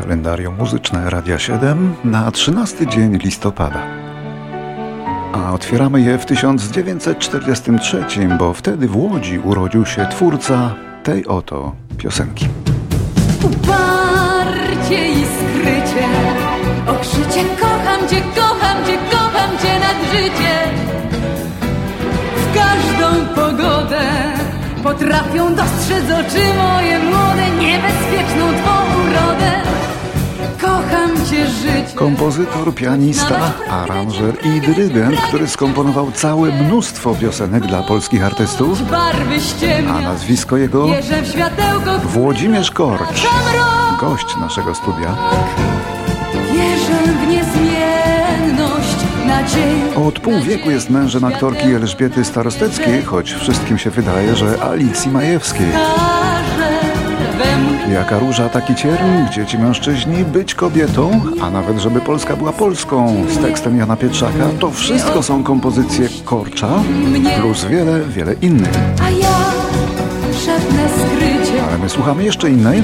Kalendarium muzyczne Radia 7 na 13 dzień listopada. A otwieramy je w 1943, bo wtedy w Łodzi urodził się twórca tej oto piosenki. Uparcie i skrycie, okrzycie kocham cię, kocham cię, kocham cię nad życie. W każdą pogodę potrafią dostrzec oczy moje młode, Kompozytor, pianista, aranżer i dyrygent, który skomponował całe mnóstwo piosenek dla polskich artystów, a nazwisko jego? Włodzimierz Korcz, gość naszego studia. Od pół wieku jest mężem aktorki Elżbiety Starosteckiej, choć wszystkim się wydaje, że Alicji Majewskiej. Jaka róża, taki cierń, gdzie ci mężczyźni być kobietą, a nawet żeby Polska była Polską. Z tekstem Jana Pietrzaka, to wszystko są kompozycje Korcza, plus wiele, wiele innych. A ja szepnę skrycie. Ale my słuchamy jeszcze innej.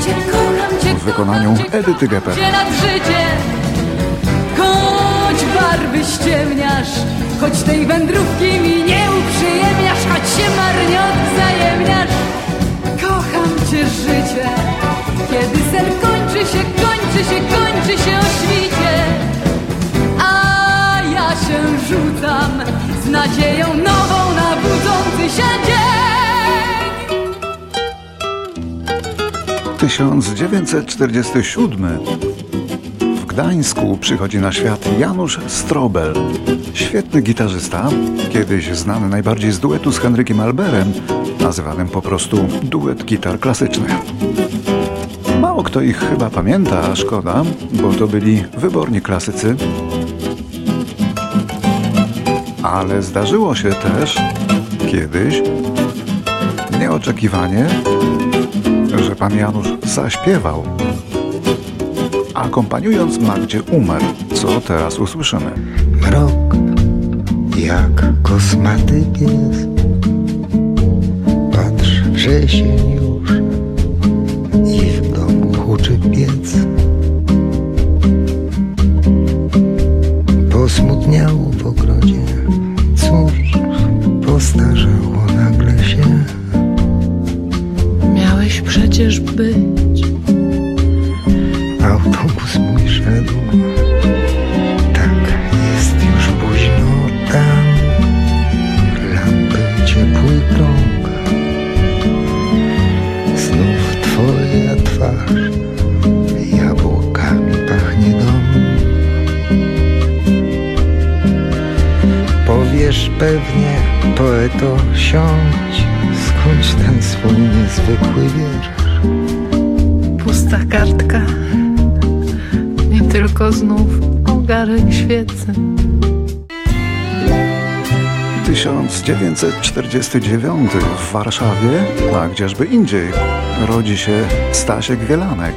W wykonaniu Edyty życie. Choć barwy ściemniasz Choć tej wędrówki mi nie uprzyjemniasz Choć się marnie odwzajemniasz Kocham cię życie się, kończy się o świcie A ja się rzucam z nadzieją nową na budzący się dzień 1947 w Gdańsku przychodzi na świat Janusz Strobel. Świetny gitarzysta, kiedyś znany najbardziej z duetu z Henrykiem Alberem, nazywanym po prostu duet gitar klasycznych. Mało kto ich chyba pamięta, a szkoda, bo to byli wyborni klasycy. Ale zdarzyło się też kiedyś, nieoczekiwanie, że pan Janusz zaśpiewał, akompaniując Magdzie Umer, co teraz usłyszymy. Mrok jak kosmaty pies Patrz, wrzesień 点赞。Pewnie, poeto, siądź Skończ ten swój niezwykły wiersz Pusta kartka. I tylko znów ogarek świecy. 1949 w Warszawie, a gdzieżby indziej, rodzi się Stasiek Wielanek.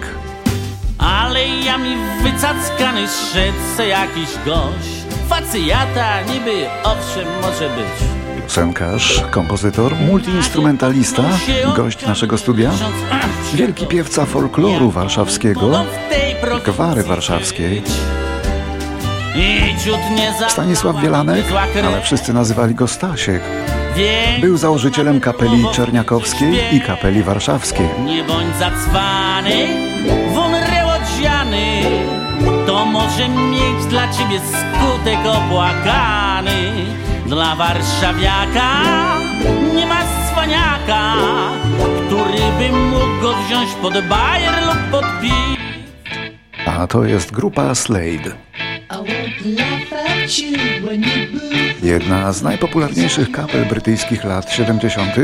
Ale ja mi wycackany szedł se jakiś gość Facjata niby owszem może być Piosenkarz, kompozytor, multiinstrumentalista, gość naszego studia, wielki piewca folkloru warszawskiego, gwary warszawskiej. Stanisław krew, ale wszyscy nazywali go Stasiek. Był założycielem kapeli czerniakowskiej i kapeli warszawskiej. Nie bądź zacwany, To może mieć dla ciebie skutek opłakany Dla warszawiaka nie ma cwaniaka Który by mógł go wziąć pod bajer lub pod pi A to jest grupa Slade. Jedna z najpopularniejszych kapel brytyjskich lat 70.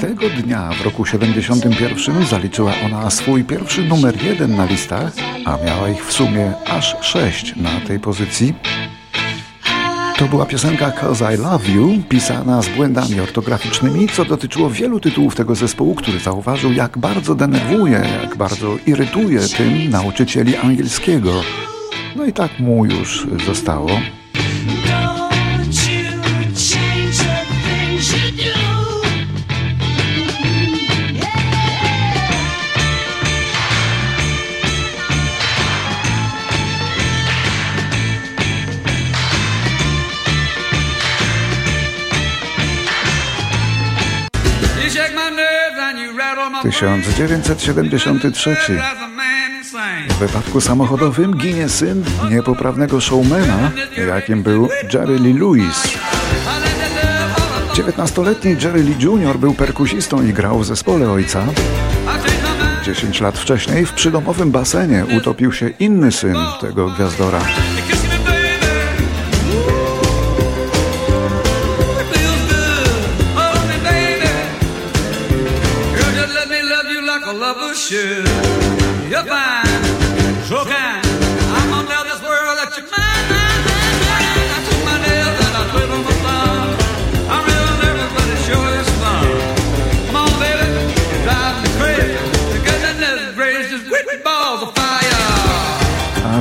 Tego dnia w roku 71 zaliczyła ona swój pierwszy numer jeden na listach, a miała ich w sumie aż sześć na tej pozycji. To była piosenka Cause I Love You, pisana z błędami ortograficznymi, co dotyczyło wielu tytułów tego zespołu, który zauważył, jak bardzo denerwuje, jak bardzo irytuje tym nauczycieli angielskiego. No i tak mu już zostało. Tysiąc dziewięćset siedemdziesiąty trzeci wypadku samochodowym ginie syn niepoprawnego showmana, jakim był Jerry Lee Lewis. 19-letni Jerry Lee Jr. był perkusistą i grał w zespole ojca. 10 lat wcześniej w przydomowym basenie utopił się inny syn tego gwiazdora.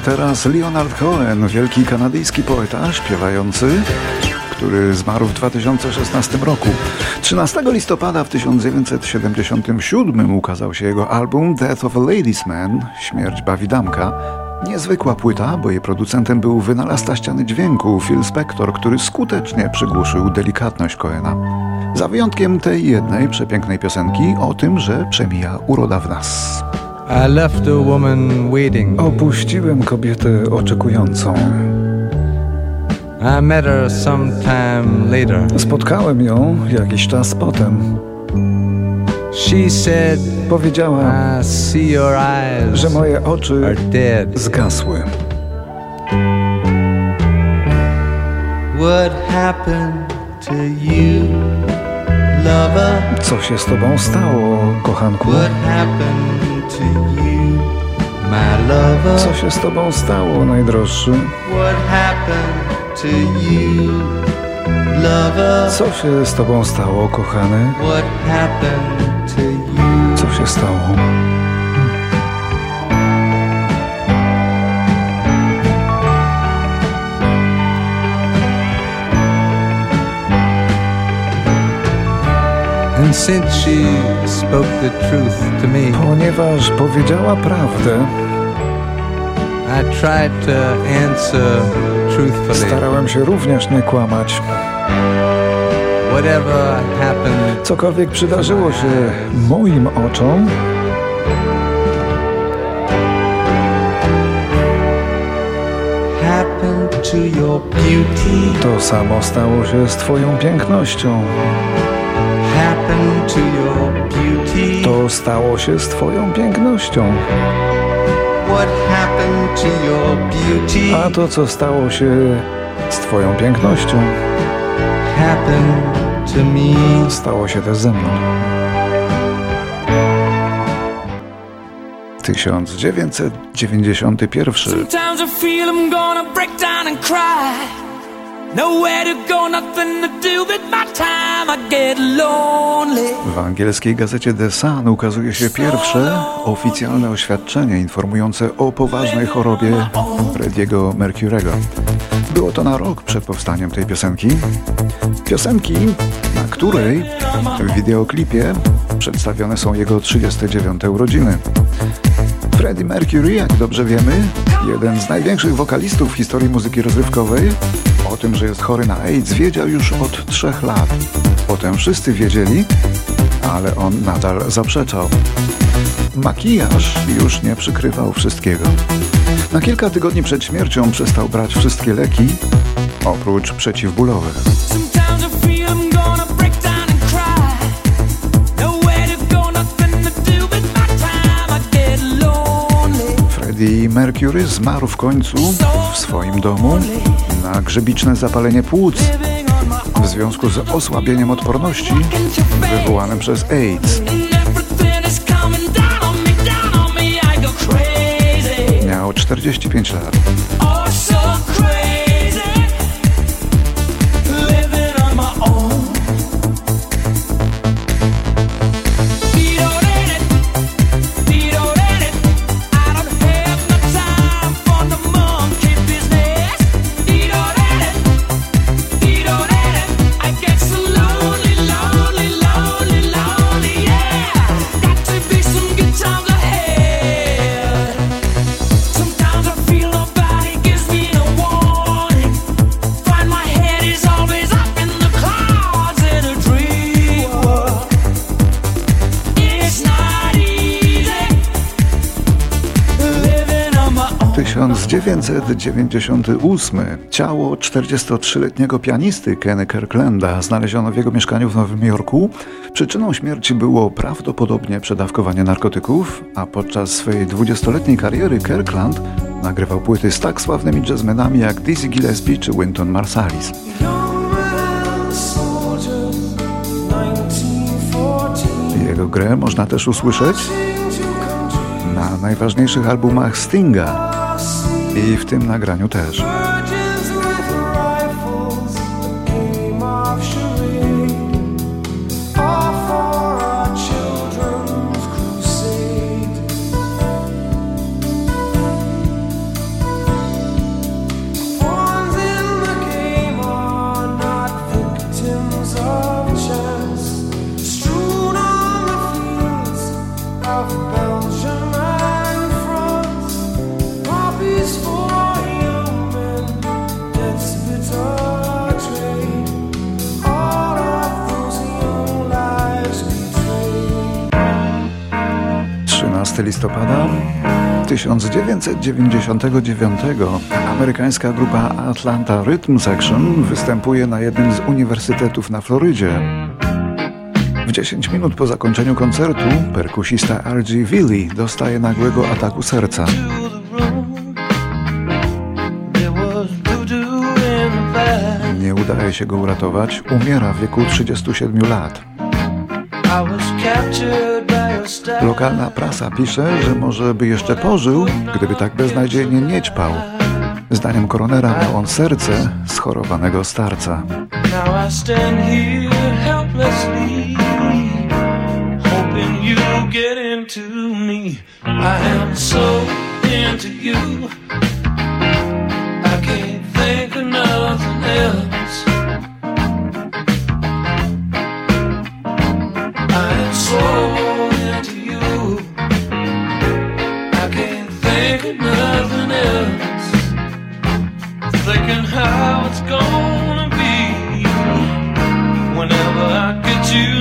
Teraz Leonard Cohen, wielki kanadyjski poeta, śpiewający, który zmarł w 2016 roku. 13 listopada w 1977 ukazał się jego album Death of a Ladies Man, Śmierć Bawidamka. Niezwykła płyta, bo jej producentem był wynalazca ściany dźwięku Phil Spector, który skutecznie przygłuszył delikatność Coena. Za wyjątkiem tej jednej przepięknej piosenki o tym, że przemija uroda w nas. I left a woman waiting. Opuściłem kobietę oczekującą. I met her sometime later. Spotkałem ją jakiś czas potem. She said, Powiedziała, I see your eyes że moje oczy are dead. zgasły. What happened to you, lover? Co się z tobą stało, kochanku? What happened Co się z tobą stało, najdroższy? Co się z tobą stało, kochany? Co się stało? Since she spoke the truth to me, Ponieważ powiedziała prawdę, I tried to answer truthfully. starałem się również nie kłamać. Whatever happened, Cokolwiek przydarzyło się moim oczom, to samo stało się z twoją pięknością. Happened to your beauty? To stało się z twoją pięknością. What happened to your beauty? A to, co stało się z twoją pięknością, Happened to me? stało się też ze mną. 1991. W angielskiej gazecie The Sun ukazuje się pierwsze oficjalne oświadczenie informujące o poważnej chorobie Freddie'ego Mercurego. Było to na rok przed powstaniem tej piosenki. Piosenki, na której w wideoklipie przedstawione są jego 39 urodziny. Freddie Mercury, jak dobrze wiemy, jeden z największych wokalistów w historii muzyki rozrywkowej, tym, że jest chory na AIDS, wiedział już od trzech lat. Potem wszyscy wiedzieli, ale on nadal zaprzeczał. Makijaż już nie przykrywał wszystkiego. Na kilka tygodni przed śmiercią przestał brać wszystkie leki, oprócz przeciwbólowych. Freddie Mercury zmarł w końcu w swoim domu na grzybiczne zapalenie płuc w związku z osłabieniem odporności wywołanym przez AIDS. And everything is 1998 ciało 43-letniego pianisty Kenny Kirklanda znaleziono w jego mieszkaniu w Nowym Jorku. Przyczyną śmierci było prawdopodobnie przedawkowanie narkotyków, a podczas swojej 20-letniej kariery Kirkland nagrywał płyty z tak sławnymi jazzmenami jak Dizzy Gillespie czy Wynton Marsalis. Jego grę można też usłyszeć na najważniejszych albumach Stinga i w tym nagraniu też. Listopada 1999 amerykańska grupa Atlanta Rhythm Section występuje na jednym z uniwersytetów na Florydzie. W 10 minut po zakończeniu koncertu perkusista R.G. Willie dostaje nagłego ataku serca. Nie udaje się go uratować, umiera w wieku 37 lat. Lokalna prasa pisze, że może by jeszcze pożył, gdyby tak beznadziejnie nie ćpał. Zdaniem koronera miał on serce schorowanego starca. I can't think of nothing else. Can't think of nothing else. Thinking how it's gonna be whenever I get you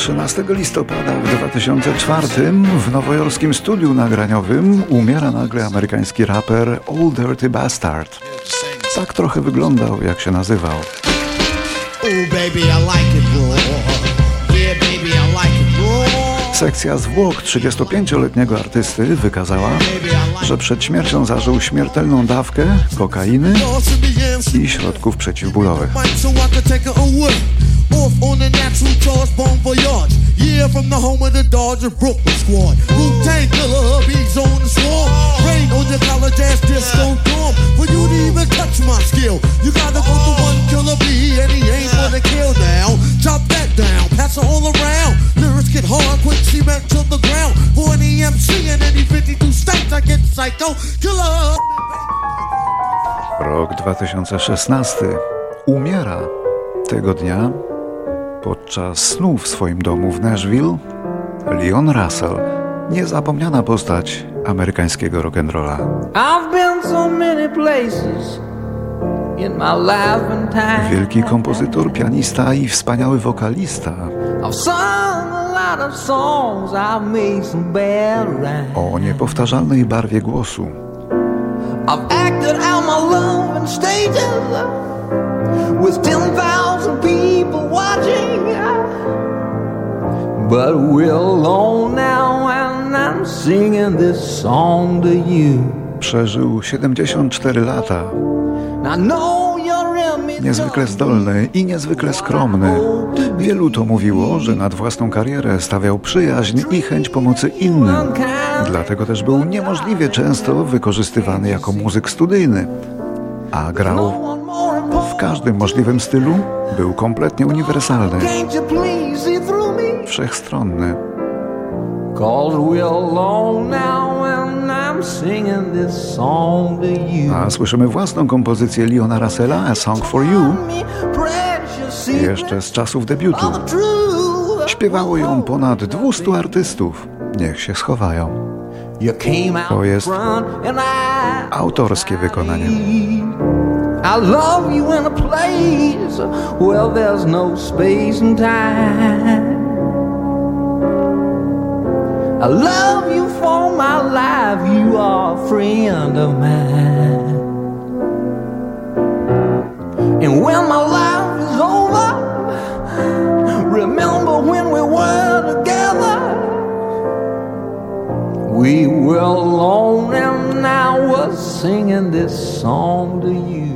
13 listopada w 2004 w nowojorskim studiu nagraniowym umiera nagle amerykański raper Old Dirty Bastard. Tak trochę wyglądał, jak się nazywał. Sekcja zwłok 35-letniego artysty wykazała, że przed śmiercią zażył śmiertelną dawkę kokainy i środków przeciwbólowych. Dodger Brooklyn squad. Wu Tang killer, hubby's on the swarm. Rain on your college ass disco dorm. For you to even touch my skill, you gotta go to one killer B, and he ain't gonna kill now. Chop that down, pass it all around. Lyrics get hard, quick cement to the ground. For any MC in any 52 states, I get psycho killer. Rok 2016 umiera tego dnia podczas snu w swoim domu w Nashville Leon Russell, niezapomniana postać amerykańskiego rock'n'rolla. And. Wielki kompozytor, pianista i wspaniały wokalista. O niepowtarzalnej barwie głosu. I've acted out my love in stages with 10,000 people But we're alone now and I'm singing this song to you. Przeżył 74 lata. Niezwykle zdolny i niezwykle skromny. Wielu to mówiło, że nad własną karierę stawiał przyjaźń i chęć pomocy innym. Dlatego też był niemożliwie często wykorzystywany jako muzyk studyjny. A grał w każdym możliwym stylu, był kompletnie uniwersalny, wszechstronny. A słyszymy własną kompozycję Leona Russella, A Song for You, jeszcze z czasów debiutu. Śpiewało ją ponad 200 artystów. Niech się schowają. To jest autorskie wykonanie. I love you in a place where there's no space and time. I love you for my life, you are a friend of mine. And when my life is over, remember when we were together. We were alone and I was singing this song to you.